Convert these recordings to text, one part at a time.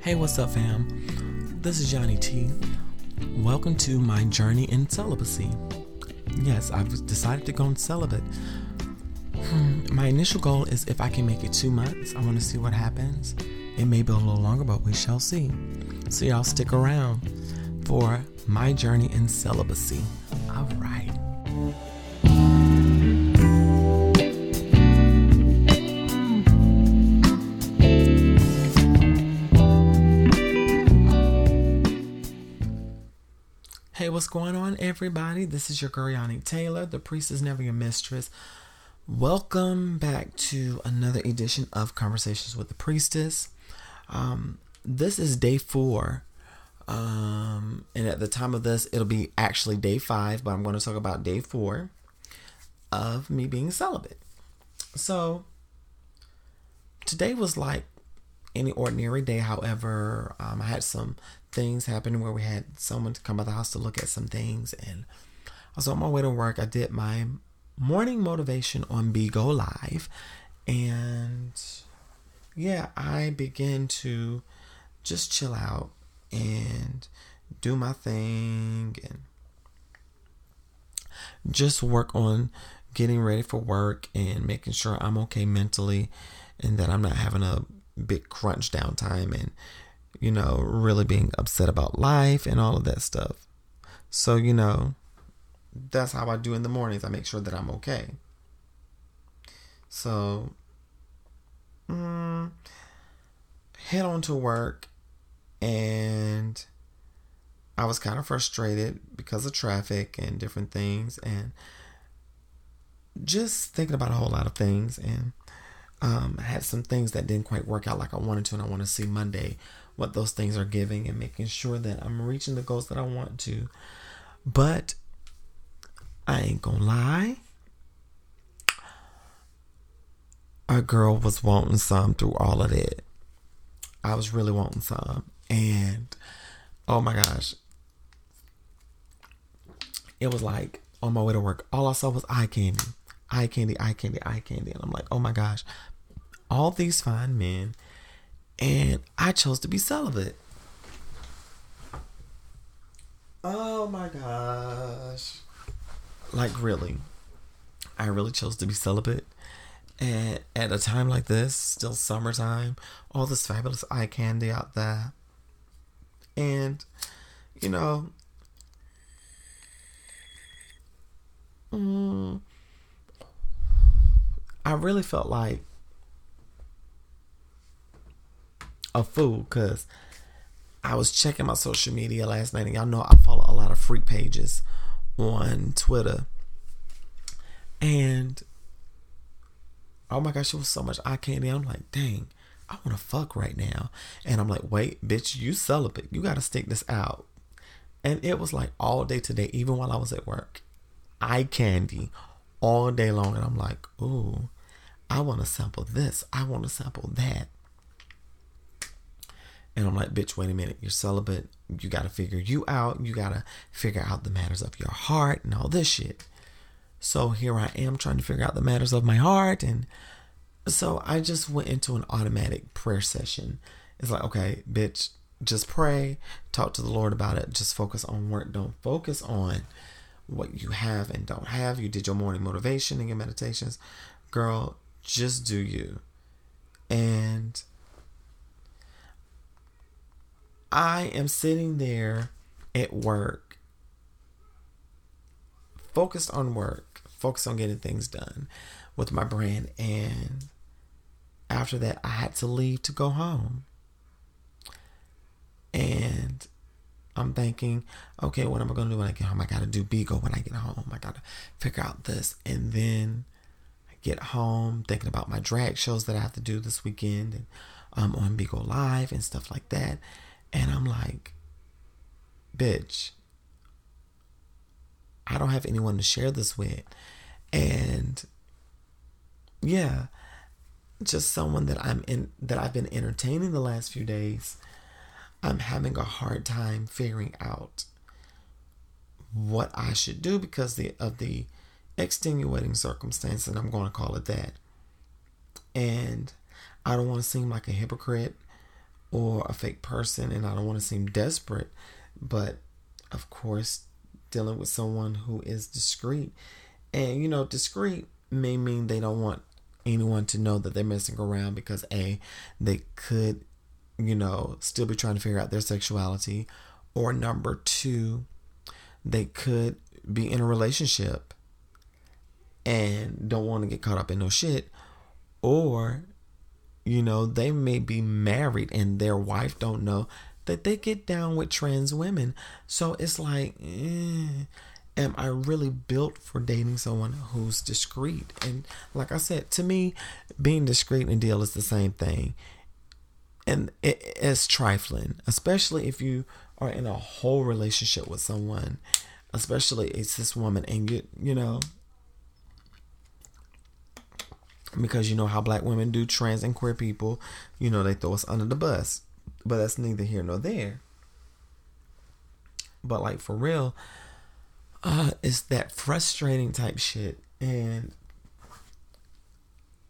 Hey, what's up, fam? This is Johnny T. Welcome to my journey in celibacy. Yes, I've decided to go on celibate. Hmm, my initial goal is if I can make it two months, I want to see what happens. It may be a little longer, but we shall see. So, y'all stick around for my journey in celibacy. All right. What's going on, everybody? This is your girl Yannick Taylor. The priest is never your mistress. Welcome back to another edition of Conversations with the Priestess. Um, this is day four. Um, and at the time of this, it'll be actually day five, but I'm going to talk about day four of me being celibate. So, today was like any ordinary day. However, um, I had some things happen where we had someone come by the house to look at some things, and I was on my way to work. I did my morning motivation on Bigo Live, and yeah, I began to just chill out and do my thing and just work on getting ready for work and making sure I'm okay mentally and that I'm not having a big crunch downtime and you know really being upset about life and all of that stuff. So, you know, that's how I do in the mornings. I make sure that I'm okay. So, mm, head on to work, and I was kind of frustrated because of traffic and different things, and just thinking about a whole lot of things. And um, I had some things that didn't quite work out like I wanted to, and I want to see Monday what those things are giving and making sure that I'm reaching the goals that I want to. But I ain't gonna lie. A girl was wanting some through all of that. I was really wanting some. And oh my gosh. It was like on my way to work, all I saw was eye candy. Eye candy, eye candy, eye candy. And I'm like, oh my gosh. All these fine men. And I chose to be celibate. Oh my gosh. Like, really. I really chose to be celibate. And at a time like this, still summertime, all this fabulous eye candy out there. And, you know, mm, I really felt like a fool because I was checking my social media last night, and y'all know I follow a lot of freak pages on Twitter. And oh my gosh, it was so much eye candy. I'm like, dang, I want to fuck right now. And I'm like, wait, bitch, you celibate. You got to stick this out. And it was like all day today, even while I was at work. Eye candy all day long. And I'm like, ooh, I want to sample this. I want to sample that. And I'm like, bitch, wait a minute. You're celibate. You got to figure you out. You got to figure out the matters of your heart and all this shit. So here I am trying to figure out the matters of my heart. And so I just went into an automatic prayer session. It's like, okay, bitch, just pray, talk to the Lord about it. Just focus on work. Don't focus on what you have and don't have. You did your morning motivation and your meditations. Girl, just do you. And I am sitting there at work, focused on work, focused on getting things done with my brand. And after that, I had to leave to go home. And I'm thinking, okay, what am I going to do when I get home? I got to do Bigo when I get home. I got to figure out this. And then I get home thinking about my drag shows that I have to do this weekend and um, on Bigo Live and stuff like that. And I'm like, bitch, I don't have anyone to share this with. And yeah, just someone that I'm in that I've been entertaining the last few days. I'm having a hard time figuring out what I should do because the, of the extenuating circumstance, and I'm going to call it that. And I don't want to seem like a hypocrite or a fake person and I don't want to seem desperate, but of course, dealing with someone who is discreet. And you know, discreet may mean they don't want anyone to know that they're messing around because A, they could, you know, still be trying to figure out their sexuality, or number two, they could be in a relationship and don't want to get caught up in no shit, or you know, they may be married and their wife don't know that they get down with trans women. So it's like, eh, am I really built for dating someone who's discreet? And like I said, to me, being discreet and deal is the same thing. And it, it's trifling, especially if you are in a whole relationship with someone, especially it's this woman, and you, you know, because you know how black women do trans and queer people, you know, they throw us under the bus. But that's neither here nor there. But like for real, uh, it's that frustrating type shit. And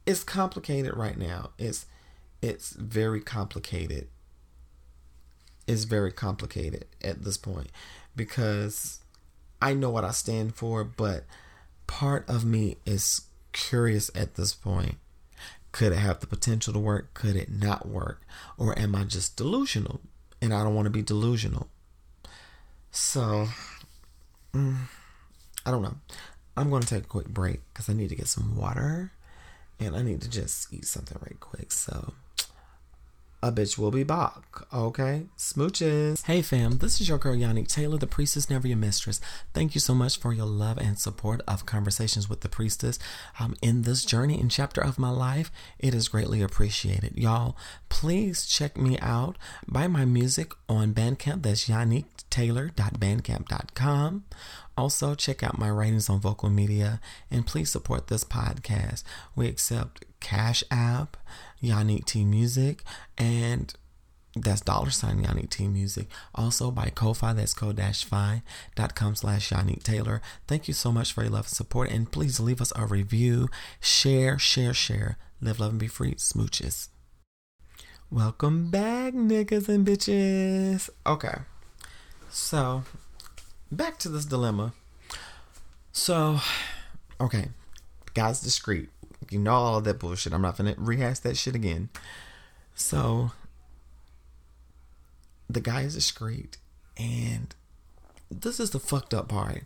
it's complicated right now. It's it's very complicated. It's very complicated at this point because I know what I stand for, but part of me is curious at this point. Could it have the potential to work? Could it not work? Or am I just delusional? And I don't want to be delusional. So, mm, I don't know. I'm going to take a quick break because I need to get some water and I need to just eat something right quick. So, a bitch will be back. Okay? Smooches. Hey fam, this is your girl Yannick Taylor, the priestess, never your mistress. Thank you so much for your love and support of Conversations with the Priestess. Um, in this journey and chapter of my life, it is greatly appreciated. Y'all, please check me out. Buy my music on Bandcamp. That's yannicktaylor.bandcamp.com. Also, check out my writings on vocal media and please support this podcast. We accept Cash App, Yannick T Music, and that's dollar sign Yannick T Music. Also by Ko-Fi, that's ko-fi.com slash Yannick Taylor. Thank you so much for your love and support. And please leave us a review. Share, share, share. Live, love, and be free. Smooches. Welcome back, niggas and bitches. Okay. So, back to this dilemma. So, okay. Guy's discreet. You know all of that bullshit. I'm not gonna rehash that shit again. So, the guy is discreet, and this is the fucked up part.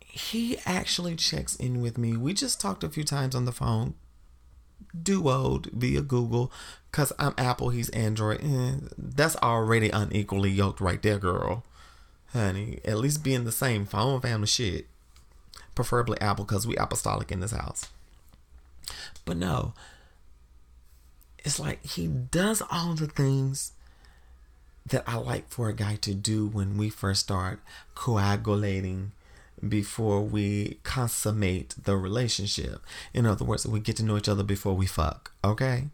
He actually checks in with me. We just talked a few times on the phone, duoed via Google, cause I'm Apple, he's Android. Eh, that's already unequally yoked right there, girl. Honey, at least be in the same phone family shit. Preferably Apple, cause we apostolic in this house. But no, it's like he does all the things that I like for a guy to do when we first start coagulating before we consummate the relationship. In other words, we get to know each other before we fuck, okay?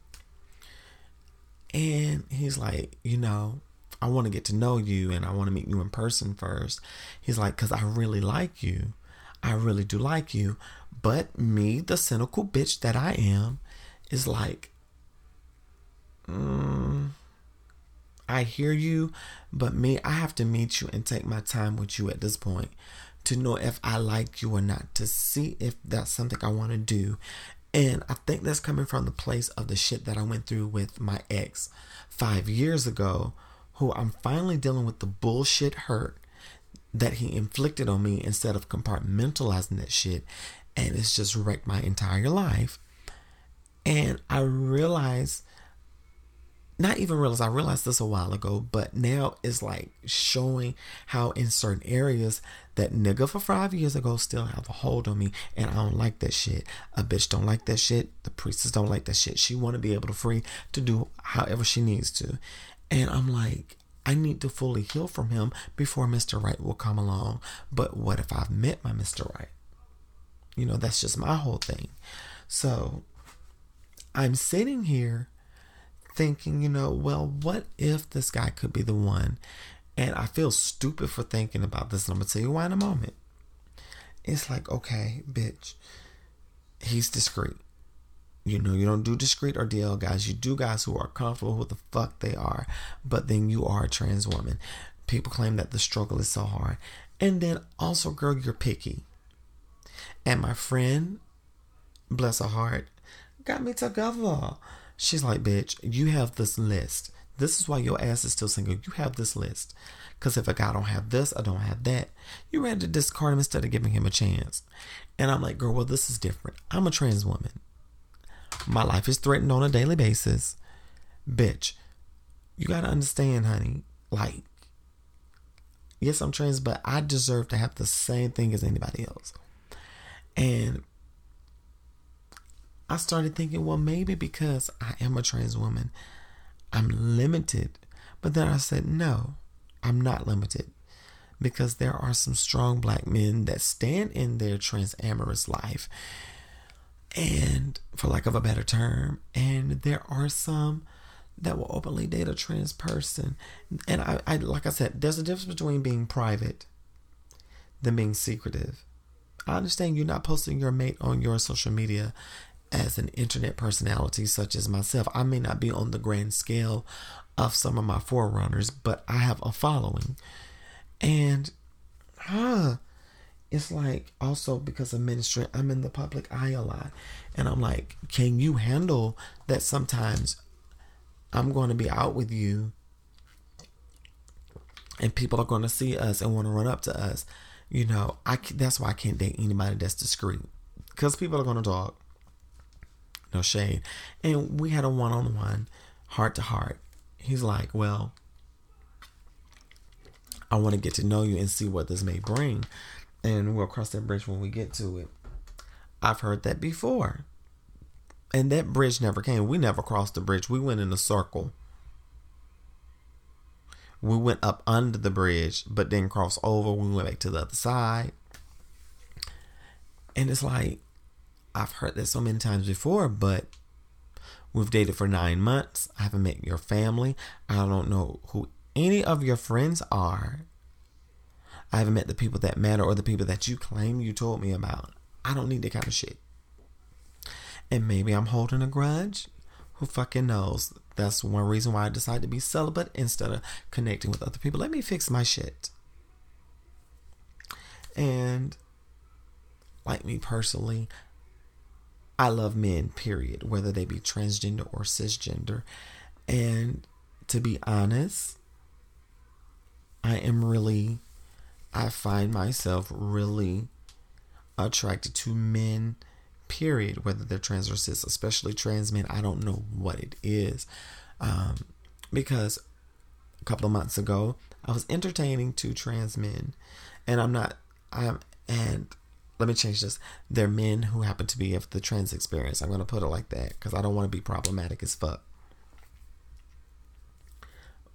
And he's like, you know, I want to get to know you and I want to meet you in person first. He's like, because I really like you. I really do like you. But me, the cynical bitch that I am, is like, mm, I hear you, but me, I have to meet you and take my time with you at this point to know if I like you or not, to see if that's something I want to do. And I think that's coming from the place of the shit that I went through with my ex five years ago, who I'm finally dealing with the bullshit hurt that he inflicted on me instead of compartmentalizing that shit. And it's just wrecked my entire life. And I realize not even realize I realized this a while ago, but now it's like showing how in certain areas that nigga for five years ago still have a hold on me, and I don't like that shit. A bitch don't like that shit. The priestess don't like that shit. She want to be able to free to do however she needs to, and I'm like, I need to fully heal from him before Mr. Right will come along. But what if I've met my Mr. Right? You know, that's just my whole thing. So I'm sitting here thinking, you know, well, what if this guy could be the one? And I feel stupid for thinking about this, and I'm gonna tell you why in a moment. It's like, okay, bitch, he's discreet. You know, you don't do discreet or DL guys. You do guys who are comfortable with the fuck they are, but then you are a trans woman. People claim that the struggle is so hard. And then also, girl, you're picky. And my friend, bless her heart, got me together. She's like, bitch, you have this list. This is why your ass is still single. You have this list. Because if a guy don't have this, I don't have that. You ready to discard him instead of giving him a chance. And I'm like, girl, well, this is different. I'm a trans woman. My life is threatened on a daily basis. Bitch, you got to understand, honey. Like, yes, I'm trans, but I deserve to have the same thing as anybody else. And I started thinking, well, maybe because I am a trans woman, I'm limited. But then I said, no, I'm not limited. Because there are some strong black men that stand in their trans amorous life, and for lack of a better term, and there are some that will openly date a trans person. And I, I like I said, there's a difference between being private than being secretive. I understand you're not posting your mate on your social media as an internet personality such as myself, I may not be on the grand scale of some of my forerunners, but I have a following. And huh, it's like also because of ministry, I'm in the public eye a lot. And I'm like, can you handle that sometimes I'm going to be out with you and people are going to see us and want to run up to us? You know, I that's why I can't date anybody that's discreet because people are going to talk no shade. And we had a one on one, heart to heart. He's like, Well, I want to get to know you and see what this may bring. And we'll cross that bridge when we get to it. I've heard that before. And that bridge never came. We never crossed the bridge. We went in a circle. We went up under the bridge, but didn't cross over. We went back to the other side. And it's like, I've heard that so many times before, but we've dated for nine months. I haven't met your family. I don't know who any of your friends are. I haven't met the people that matter or the people that you claim you told me about. I don't need that kind of shit. And maybe I'm holding a grudge. Who fucking knows? That's one reason why I decided to be celibate instead of connecting with other people. Let me fix my shit. And like me personally, I love men, period, whether they be transgender or cisgender. And to be honest, I am really, I find myself really attracted to men, period, whether they're trans or cis, especially trans men. I don't know what it is. Um, because a couple of months ago, I was entertaining two trans men, and I'm not, I'm, and let me change this. They're men who happen to be of the trans experience. I'm going to put it like that because I don't want to be problematic as fuck.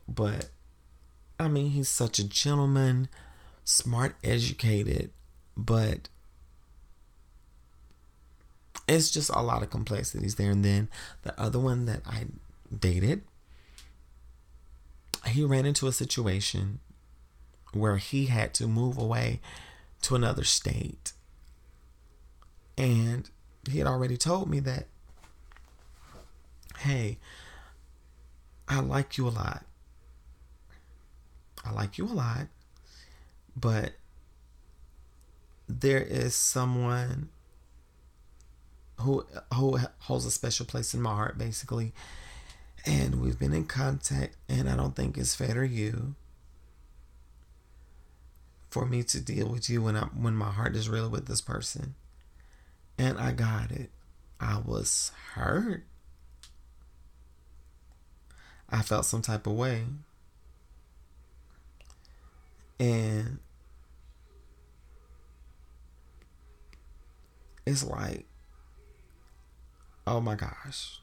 But, I mean, he's such a gentleman, smart, educated, but it's just a lot of complexities there. And then the other one that I dated, he ran into a situation where he had to move away to another state and he had already told me that, hey, I like you a lot. I like you a lot, but there is someone who who holds a special place in my heart, basically. And we've been in contact, and I don't think it's fair to you for me to deal with you when I when my heart is really with this person and I got it. I was hurt. I felt some type of way. And it's like, oh my gosh.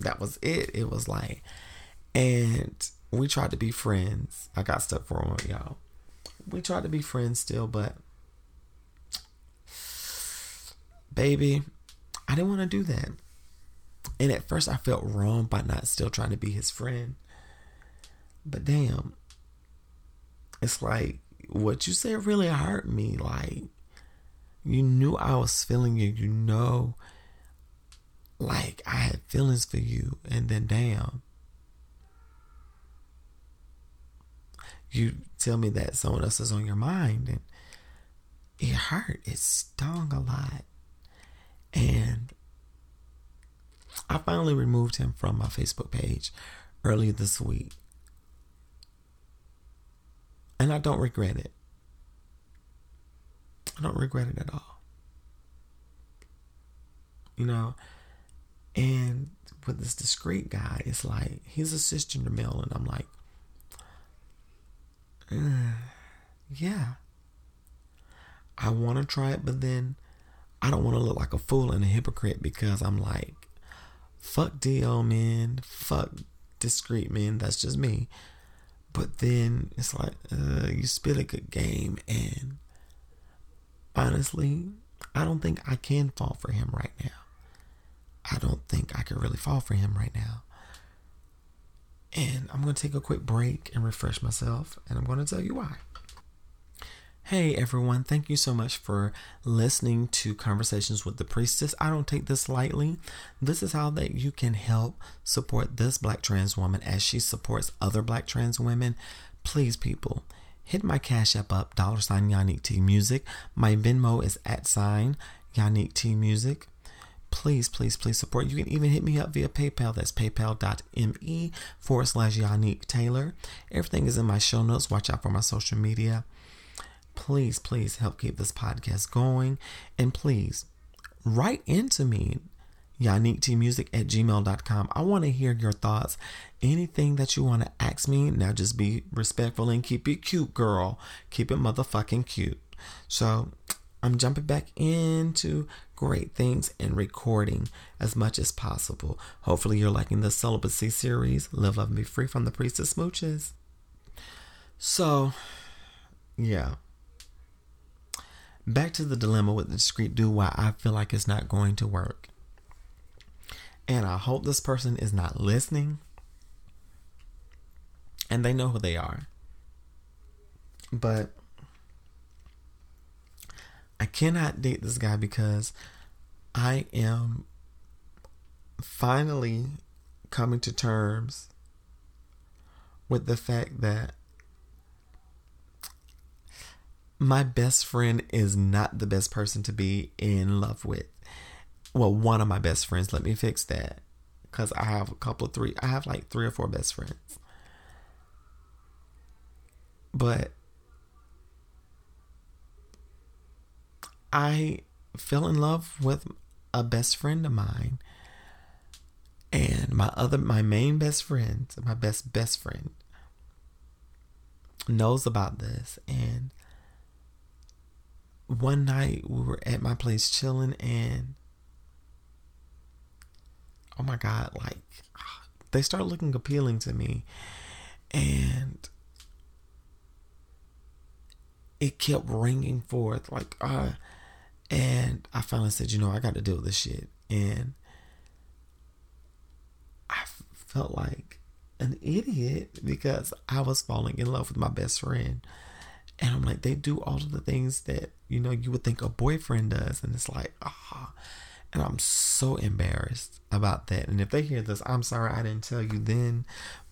That was it. It was like, and we tried to be friends. I got stuck for one, y'all. We tried to be friends still, but baby, I didn't want to do that. And at first, I felt wrong by not still trying to be his friend. But damn, it's like what you said really hurt me. Like, You knew I was feeling you. You know, like I had feelings for you, and then damn, you tell me that someone else is on your mind, and it hurt. It stung a lot, and I finally removed him from my Facebook page earlier this week. And I don't regret it. I don't regret it at all. You know, and with this discreet guy, it's like he's a cisgender male, and I'm like, yeah, I want to try it, but then I don't want to look like a fool and a hypocrite because I'm like, fuck DL men, fuck discreet men. That's just me. But then it's like uh, you spit a good game, and honestly, I don't think I can fall for him right now. I don't think I can really fall for him right now. And I'm going to take a quick break and refresh myself, and I'm going to tell you why. Hey everyone, thank you so much for listening to Conversations with the Priestess. I don't take this lightly. This is how that you can help support this black trans woman as she supports other black trans women. Please, people, hit my Cash App up, dollar sign Yannick T Music. My Venmo is at sign Yannick T Music. Please, please, please support. You can even hit me up via PayPal. That's paypal.me forward slash Yannick Taylor. Everything is in my show notes. Watch out for my social media please, please help keep this podcast going. And please write into me, yannicktmusic at gmail.com. I want to hear your thoughts. Anything that you want to ask me, now just be respectful and keep it cute, girl. Keep it motherfucking cute. So I'm jumping back into great things and recording as much as possible. Hopefully, you're liking the celibacy series, Live, Love, Be Free from the Priestess Smooches. So, yeah back to the dilemma with the discreet dude why I feel like it's not going to work. And I hope this person is not listening and they know who they are. But I cannot date this guy because I am finally coming to terms with the fact that my best friend is not the best person to be in love with. Well, one of my best friends, let me fix that. Because I have a couple of three, I have like three or four best friends. But I fell in love with a best friend of mine. And my other, my main best friend, my best best friend, knows about this. And one night we were at my place chilling and oh my god like they started looking appealing to me and it kept ringing forth like uh and I finally said you know I got to deal with this shit. And I felt like an idiot because I was falling in love with my best friend and I'm like, they do all of the things that, you know, you would think a boyfriend does. And it's like, ah. And I'm so embarrassed about that. And if they hear this, I'm sorry I didn't tell you then,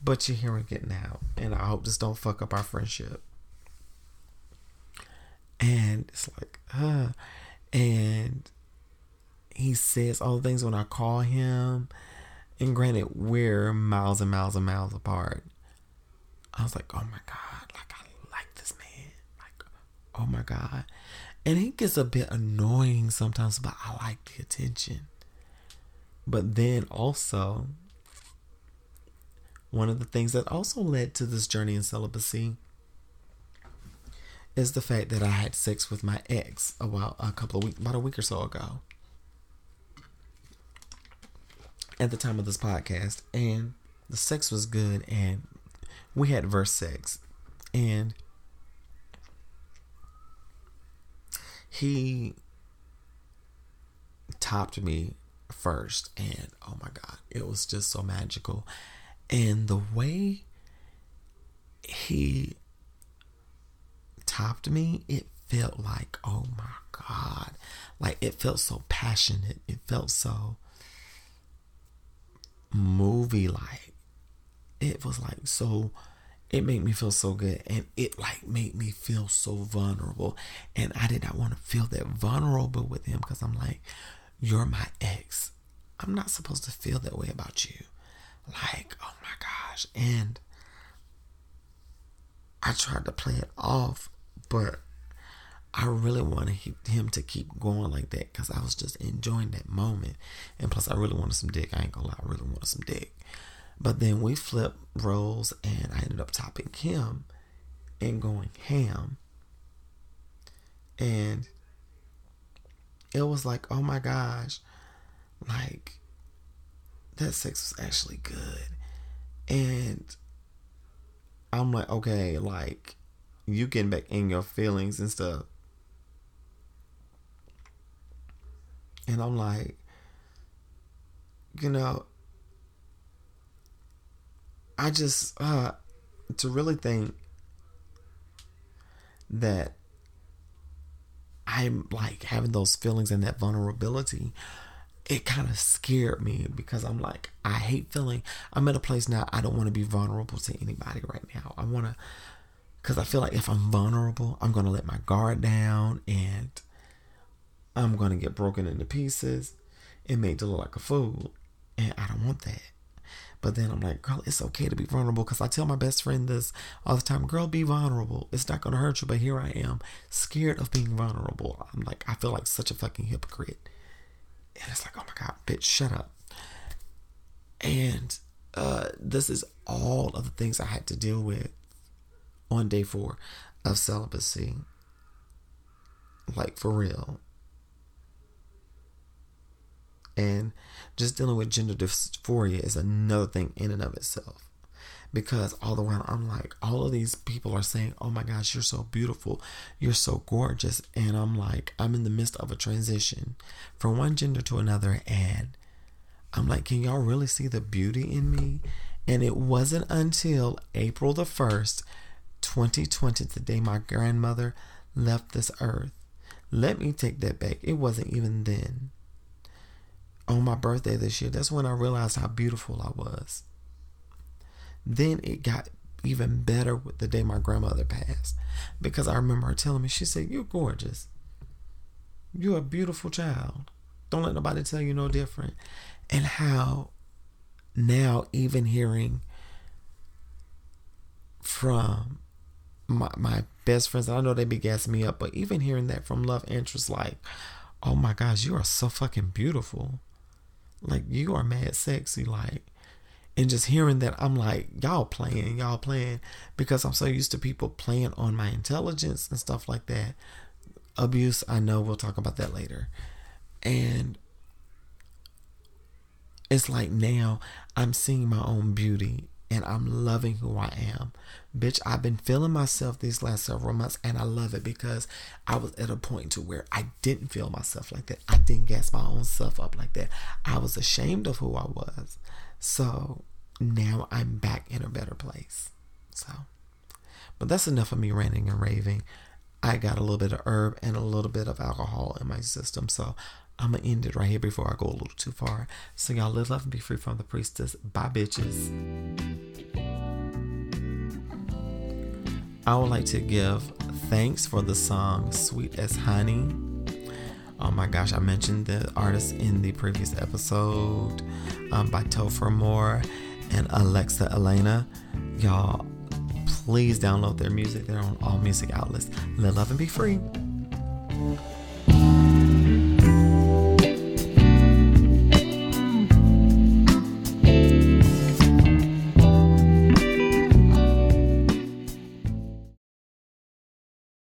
but you're hearing it now. And I hope this don't fuck up our friendship. And it's like, uh, and he says all the things when I call him. And granted, we're miles and miles and miles apart. I was like, oh my God oh my God. And it gets a bit annoying sometimes, but I like the attention. But then also, one of the things that also led to this journey in celibacy is the fact that I had sex with my ex a while, a couple of weeks, about a week or so ago, at the time of this podcast, and the sex was good, and we had verse sex, and he topped me first and oh my god it was just so magical and the way he topped me it felt like oh my God. Like it felt so passionate. It felt so movie like. It was like so it made me feel so good and it like made me feel so vulnerable and i did not want to feel that vulnerable with him because i'm like you're my ex i'm not supposed to feel that way about you like oh my gosh and i tried to play it off but I really wanted him to keep going like that because I was just enjoying that moment. And plus, I really wanted some dick. I ain't gonna lie, I really wanted some dick. But then we flipped roles and I ended up topping him and going ham. And it was like, oh my gosh, like that sex was actually good. And I'm like, okay, like you getting back in your feelings and stuff. And I'm like, you know, I just uh to really think that I'm like having those feelings and that vulnerability, it kind of scared me because I'm like, I hate feeling. I'm at a place now, I don't want to be vulnerable to anybody right now. I want to, because I feel like if I'm vulnerable, I'm going to let my guard down and I'm going to get broken into pieces and made to look like a fool. And I don't want that. But then I'm like, girl, it's okay to be vulnerable because I tell my best friend this all the time. Girl, be vulnerable. It's not going to hurt you. But here I am, scared of being vulnerable. I'm like, I feel like such a fucking hypocrite. And it's like, oh my God, bitch, shut up. And uh, this is all of the things I had to deal with on day four of celibacy. Like, for real and just dealing with gender dysphoria is another thing in and of itself because all the while I'm like, all of these people are saying, Oh my gosh, you're so beautiful, you're so gorgeous. And I'm like, I'm in the midst of a transition from one gender to another. And I'm like, Can y'all really see the beauty in me? And it wasn't until April the 1st, 2020, the day my grandmother left this earth. Let me take that back. It wasn't even then on my birthday this year, that's when I realized how beautiful I was. Then it got even better with the day my grandmother passed because I remember her telling me, she said, You're gorgeous. You're a beautiful child. Don't let nobody tell you no different. And how now, even hearing from my, my best friends, I know they be gassing me up, but even hearing that from love interests, like, oh my gosh, you are so fucking beautiful. Like you are mad sexy, like and just hearing that I'm like, y'all playing, y'all playing because I'm so used to people playing on my intelligence and stuff like that. Abuse, I know we'll talk about that later. And it's like now I'm seeing my own beauty and I'm loving who I am. Bitch, I've been feeling myself these last several months and I love it because I was at a point to where I didn't feel myself like that. I didn't gas my own self up like that. I was ashamed of who I was. So now I'm back in a better place. So, but that's enough of me ranting and raving. I got a little bit of herb and a little bit of alcohol in my system. So I'm gonna end it right here before I go a little too far. So y'all live, love, and be free from the priestess. Bye, bitches. I would like to give thanks for the song Sweet as Honey. Oh my gosh, I mentioned the artist in the previous episode um, by Topher Moore and Alexa Elena. Y'all, please download their music. They're on all music outlets. Live, love, and be free.